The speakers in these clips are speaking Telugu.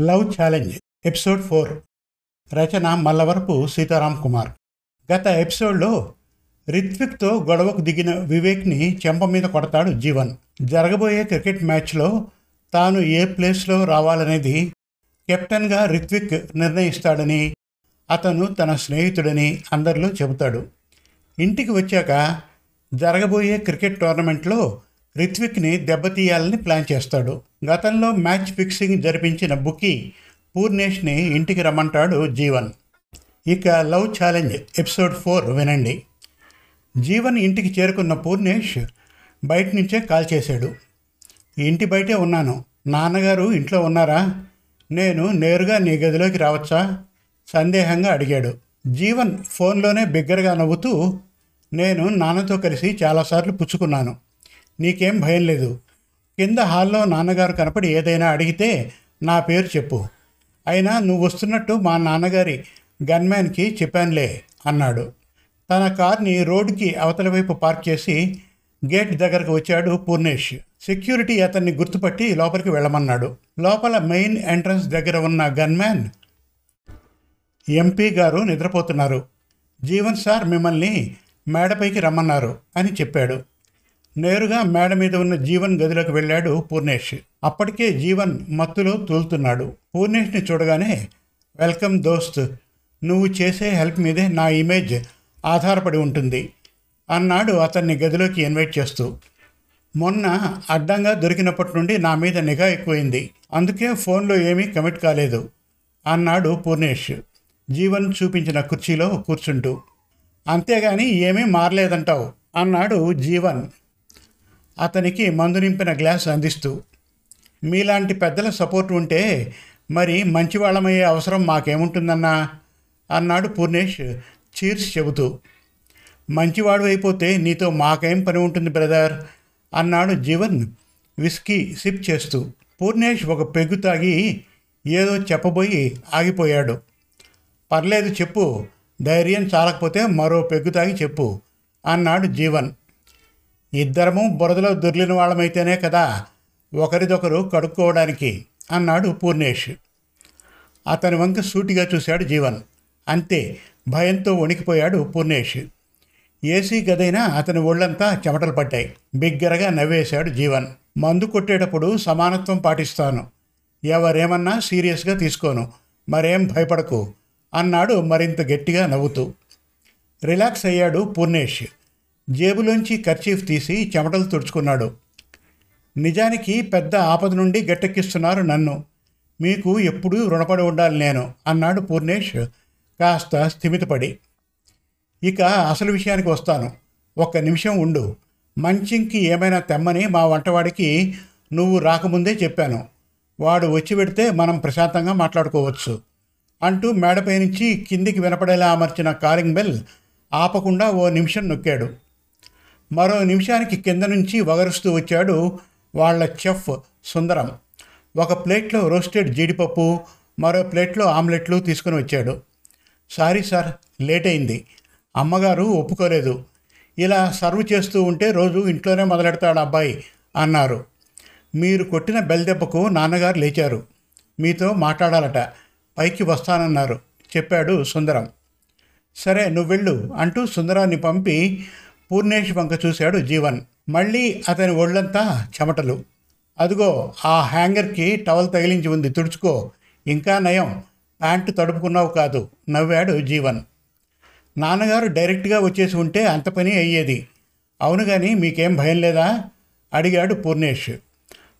Love challenge episode four. రచన మల్లవరపు సీతారాం కుమార్. గత ఎపిసోడ్లో రిత్విక్తో గొడవకు దిగిన వివేక్ని చెంప మీద కొడతాడు జీవన్. జరగబోయే క్రికెట్ మ్యాచ్లో తాను ఏ ప్లేస్లో రావాలనేది కెప్టెన్గా రిత్విక్ నిర్ణయిస్తాడని అతను తన స్నేహితుడని అందరిలో చెబుతాడు. ఇంటికి వచ్చాక జరగబోయే క్రికెట్ టోర్నమెంట్లో రిత్విక్ని దెబ్బతీయాలని ప్లాన్ చేస్తాడు. గతంలో మ్యాచ్ ఫిక్సింగ్ జరిపించిన బుకీ పూర్ణేష్ని ఇంటికి రమ్మంటాడు జీవన్. ఇక లవ్ ఛాలెంజ్ ఎపిసోడ్ ఫోర్ వినండి. జీవన్ ఇంటికి చేరుకున్న పూర్ణేష్ బయట నుంచే కాల్ చేశాడు. ఇంటి బయటే ఉన్నాను. నాన్నగారు ఇంట్లో ఉన్నారా? నేను నేరుగా నీ గదిలోకి రావచ్చా? సందేహంగా అడిగాడు. జీవన్ ఫోన్లోనే బిగ్గరగా నవ్వుతూ నేను నాన్నతో కలిసి చాలాసార్లు పుచ్చుకున్నాను. నీకేం భయం లేదు. కింద హాల్లో నాన్నగారు కనపడి ఏదైనా అడిగితే నా పేరు చెప్పు. అయినా నువ్వు వస్తున్నట్టు మా నాన్నగారి గన్మ్యాన్కి చెప్పానులే అన్నాడు. తన కార్ని రోడ్డుకి అవతల వైపు పార్క్ చేసి గేట్ దగ్గరకు వచ్చాడు పూర్ణేష్. సెక్యూరిటీ అతన్ని గుర్తుపట్టి లోపలికి వెళ్ళమన్నాడు. లోపల మెయిన్ ఎంట్రన్స్ దగ్గర ఉన్న గన్మ్యాన్ ఎంపీ గారు నిద్రపోతున్నారు. జీవన్ సార్ మిమ్మల్ని మేడపైకి రమ్మన్నారు అని చెప్పాడు. నేరుగా మేడ మీద ఉన్న జీవన్ గదిలోకి వెళ్ళాడు పూర్ణేష్. అప్పటికే జీవన్ మత్తులో తూలుతున్నాడు. పూర్ణేష్ని చూడగానే వెల్కమ్ దోస్త్ నువ్వు చేసే హెల్ప్ మీదే నా ఇమేజ్ ఆధారపడి ఉంటుంది అన్నాడు అతన్ని గదిలోకి ఇన్వైట్ చేస్తూ. మొన్న అడ్డంగా దొరికినప్పటి నుండి నా మీద నిఘా ఎక్కువైంది. అందుకే ఫోన్లో ఏమీ కమిట్ కాలేదు అన్నాడు పూర్ణేష్. జీవన్ చూపించిన కుర్చీలో కూర్చుంటూ. అంతేగాని ఏమీ మారలేదంటావు అన్నాడు జీవన్. అతనికి మందు నింపిన గ్లాస్ అందిస్తూ మీలాంటి పెద్దల సపోర్ట్ ఉంటే మరి మంచివాళ్ళమయ్యే అవసరం మాకేముంటుందన్నా? అన్నాడు పూర్ణేష్ చీర్స్ చెబుతూ. మంచివాడు అయిపోతే నీతో మాకేం పని ఉంటుంది బ్రదర్? అన్నాడు జీవన్ విస్కీ సిప్ చేస్తూ. పూర్ణేష్ ఒక పెగ్గు తాగి ఏదో చెప్పబోయి ఆగిపోయాడు. పర్లేదు చెప్పు ధైర్యం చాలకపోతే మరో పెగ్గు తాగి చెప్పు అన్నాడు జీవన్. ఇద్దరము బురదలో దొర్లిన వాళ్ళమైతేనే కదా ఒకరిదొకరు కడుక్కోవడానికి అన్నాడు పూర్ణేష్. అతని వంక సూటిగా చూశాడు జీవన్. అంతే భయంతో వణికిపోయాడు పూర్ణేష్. ఏసీ గదైనా అతని ఒళ్ళంతా చెమటలు పడ్డాయి. బిగ్గరగా నవ్వేశాడు జీవన్. మందు కొట్టేటప్పుడు సమానత్వం పాటిస్తాను. ఎవరేమన్నా సీరియస్గా తీసుకోను. మరేం భయపడకు అన్నాడు మరింత గట్టిగా నవ్వుతూ. రిలాక్స్ అయ్యాడు పూర్ణేష్. జేబులోంచి కర్చీఫ్ తీసి చెమటలు తుడుచుకున్నాడు. నిజానికి పెద్ద ఆపద నుండి గట్టెక్కిస్తున్నారు నన్ను. మీకు ఎప్పుడూ రుణపడి ఉండాలి నేను అన్నాడు పూర్ణేష్ కాస్త స్థిమితపడి. ఇక అసలు విషయానికి వస్తాను. ఒక్క నిమిషం ఉండు. మంచింకి ఏమైనా తెమ్మని మా వంటవాడికి నువ్వు రాకముందే చెప్పాను. వాడు వచ్చి పెడితే మనం ప్రశాంతంగా మాట్లాడుకోవచ్చు అంటూ మేడపై నుంచి కిందికి వినపడేలా అమర్చిన కాలింగ్ బెల్ ఆపకుండా ఓ నిమిషం నొక్కాడు. మరో నిమిషానికి కింద నుంచి వగరుస్తూ వచ్చాడు వాళ్ళ చెఫ్ సుందరం. ఒక ప్లేట్లో రోస్టెడ్ జీడిపప్పు మరో ప్లేట్లో ఆమ్లెట్లు తీసుకుని వచ్చాడు. సారీ సార్ లేట్ అయింది అమ్మగారు ఒప్పుకోలేదు. ఇలా సర్వ్ చేస్తూ ఉంటే రోజు ఇంట్లోనే మొదలెడతాడు అబ్బాయి అన్నారు. మీరు కొట్టిన బెల్దెబ్బకు నాన్నగారు లేచారు. మీతో మాట్లాడాలట. పైకి వస్తానన్నారు చెప్పాడు సుందరం. సరే నువ్వు వెళ్ళు అంటూ సుందరాన్ని పంపి పూర్ణేష్ వంక చూశాడు జీవన్. మళ్ళీ అతని ఒళ్ళంతా చెమటలు. అదిగో ఆ హ్యాంగర్కి టవల్ తగిలించి ఉంది. తుడుచుకో. ఇంకా నయం. ప్యాంటు తడుపుకున్నావు కాదు. నవ్వాడు జీవన్. నాన్నగారు డైరెక్ట్గా వచ్చేసి ఉంటే అంత పని అయ్యేది. అవును కానీ మీకేం భయం లేదా? అడిగాడు పూర్ణేష్.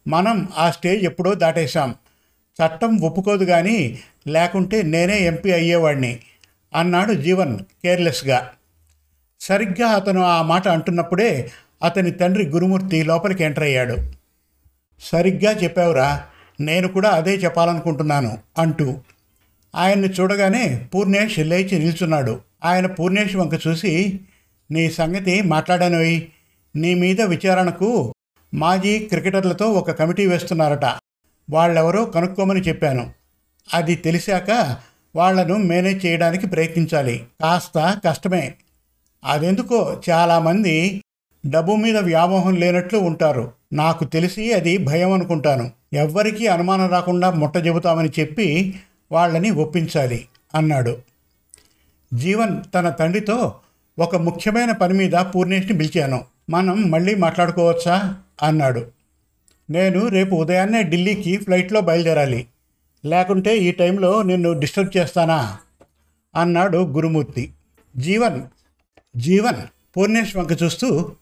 మనం ఆ స్టేజ్ ఎప్పుడో దాటేశాం. చట్టం ఒప్పుకోదు కానీ లేకుంటే నేనే ఎంపీ అయ్యేవాడిని అన్నాడు జీవన్ కేర్లెస్గా. సరిగ్గా అతను ఆ మాట అంటున్నప్పుడే అతని తండ్రి గురుమూర్తి లోపలికి ఎంటర్ అయ్యాడు. సరిగ్గా చెప్పావురా నేను కూడా అదే చెప్పాలనుకుంటున్నాను అంటూ. ఆయన్ని చూడగానే పూర్ణేష్ లేచి నిల్చున్నాడు. ఆయన పూర్ణేష్ వంక చూసి నీ సంగతి మాట్లాడానోయ్? నీ మీద విచారణకు మాజీ క్రికెటర్లతో ఒక కమిటీ వేస్తున్నారట. వాళ్ళెవరో కనుక్కోమని చెప్పాను. అది తెలిసాక వాళ్ళను మేనేజ్ చేయడానికి ప్రయత్నించాలి. కాస్త కష్టమే. అదెందుకో చాలామంది డబ్బు మీద వ్యామోహం లేనట్లు ఉంటారు. నాకు తెలిసి అది భయం అనుకుంటాను. ఎవ్వరికీ అనుమానం రాకుండా ముట్ట చెబుతామని చెప్పి వాళ్ళని ఒప్పించాలి అన్నాడు. జీవన్ తన తండ్రితో ఒక ముఖ్యమైన పని మీద పూర్ణేష్ని పిలిచాను. మనం మళ్ళీ మాట్లాడుకోవచ్చా? అన్నాడు. నేను రేపు ఉదయాన్నే ఢిల్లీకి ఫ్లైట్లో బయలుదేరాలి. లేకుంటే ఈ టైంలో నిన్ను డిస్టర్బ్ చేస్తానా? అన్నాడు గురుమూర్తి. జీవన్ జీవన్ పూర్ణేష్ వంక చూస్తూ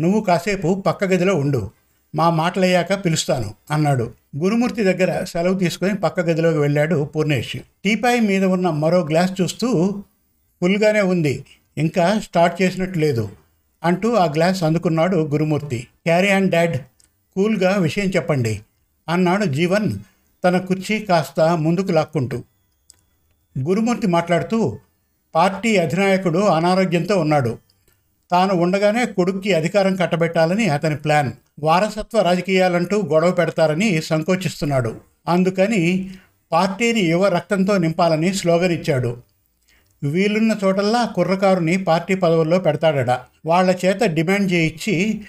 నువ్వు కాసేపు పక్క గదిలో ఉండు. మా మాటలయ్యాక పిలుస్తాను అన్నాడు. గురుమూర్తి దగ్గర సెలవు తీసుకొని పక్క గదిలోకి వెళ్ళాడు పూర్ణేష్. టీపాయ్ మీద ఉన్న మరో గ్లాస్ చూస్తూ ఫుల్గానే ఉంది. ఇంకా స్టార్ట్ చేసినట్టు లేదు అంటూ ఆ గ్లాస్ అందుకున్నాడు గురుమూర్తి. Carry and dad. కూల్గా విషయం చెప్పండి అన్నాడు జీవన్ తన కుర్చీ కాస్త ముందుకు లాక్కుంటూ. గురుమూర్తి మాట్లాడుతూ పార్టీ అధినాయకుడు అనారోగ్యంతో ఉన్నాడు. తాను ఉండగానే కొడుక్కి అధికారం కట్టబెట్టాలని అతని ప్లాన్. వారసత్వ రాజకీయాలంటూ గొడవ పెడతారని సంకోచిస్తున్నాడు. అందుకని పార్టీని యువ రక్తంతో నింపాలని స్లోగన్ ఇచ్చాడు. వీలున్న చోటల్లా కుర్రకారుని పార్టీ పదవుల్లో పెడతాడట. వాళ్ళ చేత డిమాండ్ చేయించి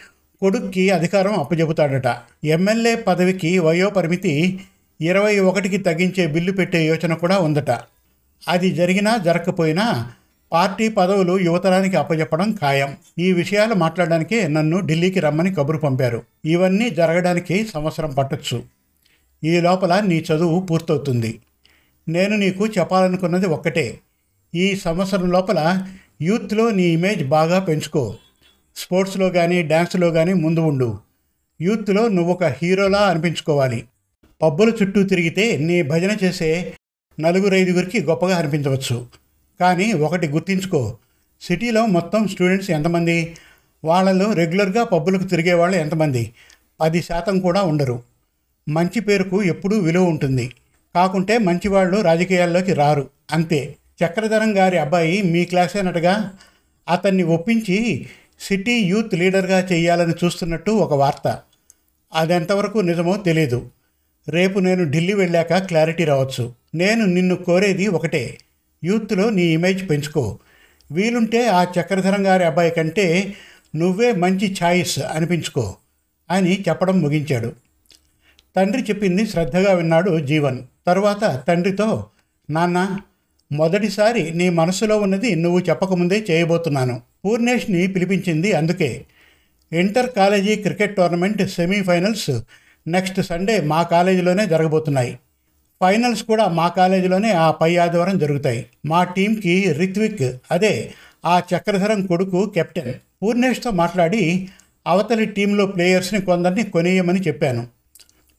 కొడుక్కి అధికారం అప్పచెబుతాడట ఎమ్మెల్యే పదవికి వయో పరిమితి ఇరవై ఒకటికి తగ్గించే బిల్లు పెట్టే యోచన కూడా ఉందట. అది జరిగినా జరగకపోయినా పార్టీ పదవులు యువతరానికి అప్పజెప్పడం ఖాయం. ఈ విషయాలు మాట్లాడడానికి నన్ను ఢిల్లీకి రమ్మని కబురు పంపారు. ఇవన్నీ జరగడానికి సంవత్సరం పట్టొచ్చు. ఈ లోపల నీ చదువు పూర్తవుతుంది. నేను నీకు చెప్పాలనుకున్నది ఒక్కటే. ఈ సంవత్సరం లోపల యూత్లో నీ ఇమేజ్ బాగా పెంచుకో. స్పోర్ట్స్లో కానీ డ్యాన్స్లో కానీ ముందు ఉండు. యూత్లో నువ్వు ఒక హీరోలా అనిపించుకోవాలి. పబ్బుల చుట్టూ తిరిగితే నీ భజన చేసే నలుగురు ఐదుగురికి గొప్పగా అనిపించవచ్చు. కానీ ఒకటి గుర్తించుకో. సిటీలో మొత్తం స్టూడెంట్స్ ఎంతమంది? వాళ్ళలో రెగ్యులర్గా పబ్బులకు తిరిగే వాళ్ళు ఎంతమంది? పది శాతం కూడా ఉండరు. మంచి పేరుకు ఎప్పుడూ విలువ ఉంటుంది. కాకుంటే మంచివాళ్ళు రాజకీయాల్లోకి రారు. అంతే. చక్రధరం గారి అబ్బాయి మీ క్లాసేనట్టుగా అతన్ని ఒప్పించి సిటీ యూత్ లీడర్గా చేయాలని చూస్తున్నట్టు ఒక వార్త. అదెంతవరకు నిజమో తెలియదు రేపు నేను ఢిల్లీ వెళ్ళాక క్లారిటీ రావచ్చు. నేను నిన్ను కోరేది ఒకటే. యూత్లో నీ ఇమేజ్ పెంచుకో. వీలుంటే ఆ చక్రధరం గారి అబ్బాయి కంటే నువ్వే మంచి ఛాయిస్ అనిపించుకో అని చెప్పడం ముగించాడు. తండ్రి చెప్పింది శ్రద్ధగా విన్నాడు జీవన్. తరువాత తండ్రితో నాన్న మొదటిసారి నీ మనసులో ఉన్నది నువ్వు చెప్పకముందే చేయబోతున్నాను. పూర్ణేష్ని పిలిపించింది అందుకే. Inter college cricket tournament semifinals next Sunday మా కాలేజీలోనే జరగబోతున్నాయి. ఫైనల్స్ కూడా మా కాలేజీలోనే ఆ పై ఆదివారం జరుగుతాయి. మా టీంకి రిత్విక్ అదే ఆ చక్రధరం కొడుకు కెప్టెన్ పూర్ణేష్తో మాట్లాడి అవతలి టీంలో ప్లేయర్స్ని కొందరిని కొనేయమని చెప్పాను.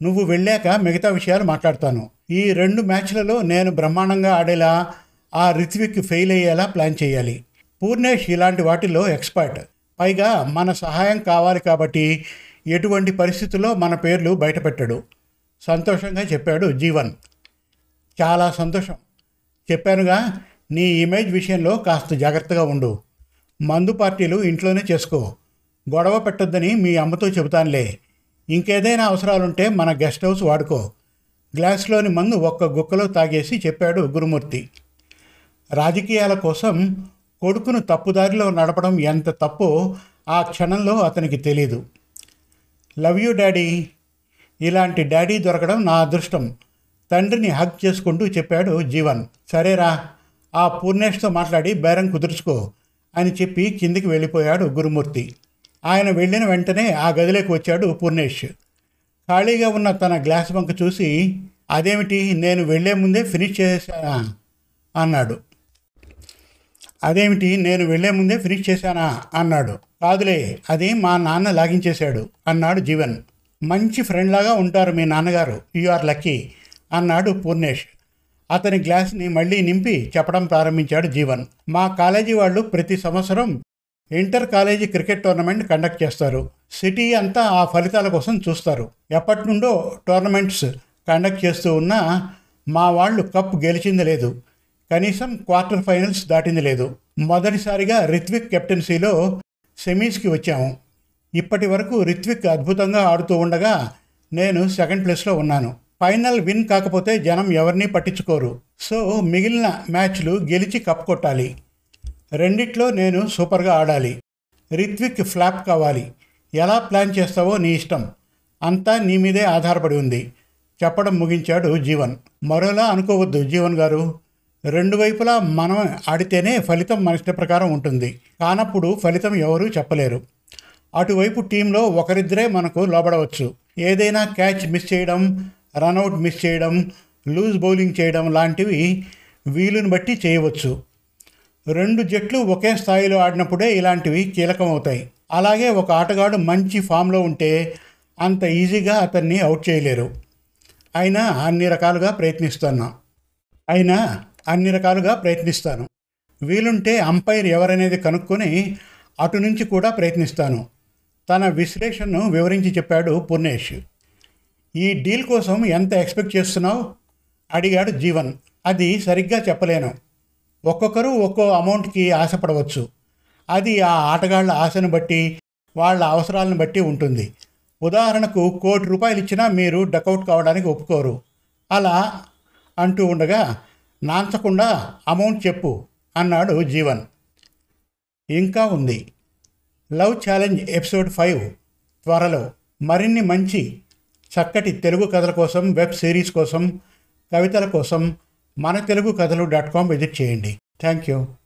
నువ్వు వెళ్ళాక మిగతా విషయాలు మాట్లాడతాను. ఈ రెండు మ్యాచ్లలో నేను బ్రహ్మాండంగా ఆడేలా ఆ రిత్విక్ ఫెయిల్ అయ్యేలా ప్లాన్ చేయాలి. పూర్ణేష్ ఇలాంటి వాటిల్లో ఎక్స్పర్ట్. పైగా మన సహాయం కావాలి కాబట్టి ఎటువంటి పరిస్థితుల్లో మన పేర్లు బయటపెట్టాడు? సంతోషంగా చెప్పాడు జీవన్. చాలా సంతోషం. చెప్పానుగా నీ ఇమేజ్ విషయంలో కాస్త జాగ్రత్తగా ఉండు. మందు పార్టీలు ఇంట్లోనే చేసుకో. గొడవ పెట్టొద్దని మీ అమ్మతో చెబుతానులే. ఇంకేదైనా అవసరాలుంటే మన గెస్ట్ హౌస్ వాడుకో. గ్లాస్లోని మందు ఒక్క గుక్కలో తాగేసి చెప్పాడు గురుమూర్తి. రాజకీయాల కోసం కొడుకును తప్పుదారిలో నడపడం ఎంత తప్పో ఆ క్షణంలో అతనికి తెలియదు లవ్ యూ డాడీ. ఇలాంటి డాడీ దొరకడం నా అదృష్టం. తండ్రిని హక్ చేసుకుంటూ చెప్పాడు జీవన్. సరేరా ఆ పూర్ణేష్తో మాట్లాడి బేరం కుదుర్చుకో అని చెప్పి కిందికి వెళ్ళిపోయాడు గురుమూర్తి. ఆయన వెళ్ళిన వెంటనే ఆ గదిలోకి వచ్చాడు పూర్ణేష్. ఖాళీగా ఉన్న తన గ్లాస్ బంక్ చూసి అదేమిటి నేను వెళ్ళే ముందే ఫినిష్ చేశానా? అన్నాడు. అదేమిటి నేను వెళ్ళే ముందే ఫినిష్ చేశానా? అన్నాడు. కాదులే అది మా నాన్న లాగించేశాడు అన్నాడు జీవన్. మంచి ఫ్రెండ్లాగా ఉంటారు మీ నాన్నగారు యు ఆర్ లక్కీ అన్నాడు పూర్ణేష్. అతని గ్లాస్ని మళ్ళీ నింపి చెప్పడం ప్రారంభించాడు జీవన్. మా కాలేజీ వాళ్ళు ప్రతి సంవత్సరం inter college cricket tournament conduct చేస్తారు. సిటీ అంతా ఆ ఫలితాల కోసం చూస్తారు. ఎప్పటి నుండో టోర్నమెంట్స్ కండక్ట్ చేస్తూ ఉన్నా మా వాళ్ళు కప్ గెలిచింది లేదు. కనీసం క్వార్టర్ ఫైనల్స్ దాటింది లేదు. మొదటిసారిగా రిత్విక్ కెప్టెన్సీలో సెమీస్కి వచ్చాము. ఇప్పటి వరకు రిత్విక్ అద్భుతంగా ఆడుతూ ఉండగా నేను సెకండ్ ప్లేస్లో ఉన్నాను. ఫైనల్ విన్ కాకపోతే జనం ఎవరినీ పట్టించుకోరు. సో మిగిలిన మ్యాచ్లు గెలిచి కప్ కొట్టాలి. రెండిట్లో నేను సూపర్గా ఆడాలి. రిత్విక్ ఫ్లాప్ కావాలి. ఎలా ప్లాన్ చేస్తావో నీ ఇష్టం. అంతా నీ మీదే ఆధారపడి ఉంది. చెప్పడం ముగించాడు జీవన్. మరోలా అనుకోవద్దు జీవన్ గారు. రెండు వైపులా మనం ఆడితేనే ఫలితం మన ఇష్ట ప్రకారం ఉంటుంది. కానప్పుడు ఫలితం ఎవరూ చెప్పలేరు. అటువైపు టీంలో ఒకరిద్దరే మనకు లోబడవచ్చు. ఏదైనా క్యాచ్ మిస్ చేయడం రన్అవుట్ మిస్ చేయడం లూజ్ బౌలింగ్ చేయడం లాంటివి వీలుని బట్టి చేయవచ్చు. రెండు జట్లు ఒకే స్థాయిలో ఆడినప్పుడే ఇలాంటివి కీలకమవుతాయి. అలాగే ఒక ఆటగాడు మంచి ఫామ్లో ఉంటే అంత ఈజీగా అతన్ని అవుట్ చేయలేరు. అయినా అన్ని రకాలుగా ప్రయత్నిస్తున్నాం. అయినా అన్ని రకాలుగా ప్రయత్నిస్తాను. వీలుంటే అంపైర్ ఎవరనేది కనుక్కొని అటు నుంచి కూడా ప్రయత్నిస్తాను. తన విశ్లేషణను వివరించి చెప్పాడు పూర్ణేష్ ఈ డీల్ కోసం ఎంత ఎక్స్పెక్ట్ చేస్తున్నావు? అడిగాడు జీవన్. అది సరిగ్గా చెప్పలేను. ఒక్కొక్కరు ఒక్కో అమౌంట్కి ఆశపడవచ్చు. అది ఆ ఆటగాళ్ళ ఆశను బట్టి వాళ్ళ అవసరాలను బట్టి ఉంటుంది. ఉదాహరణకు కోటి రూపాయలు ఇచ్చినా మీరు డకౌట్ కావడానికి ఒప్పుకోరు. అలా అంటూ ఉండగా నాంచకుండా అమౌంట్ చెప్పు అన్నాడు జీవన్. ఇంకా ఉంది. లవ్ ఛాలెంజ్ ఎపిసోడ్ ఫైవ్ త్వరలో మరిన్ని మంచి చక్కటి తెలుగు కథల కోసం వెబ్ సిరీస్ కోసం కవితల కోసం మన Telugu Kathalu dot com visit చేయండి. Thank you.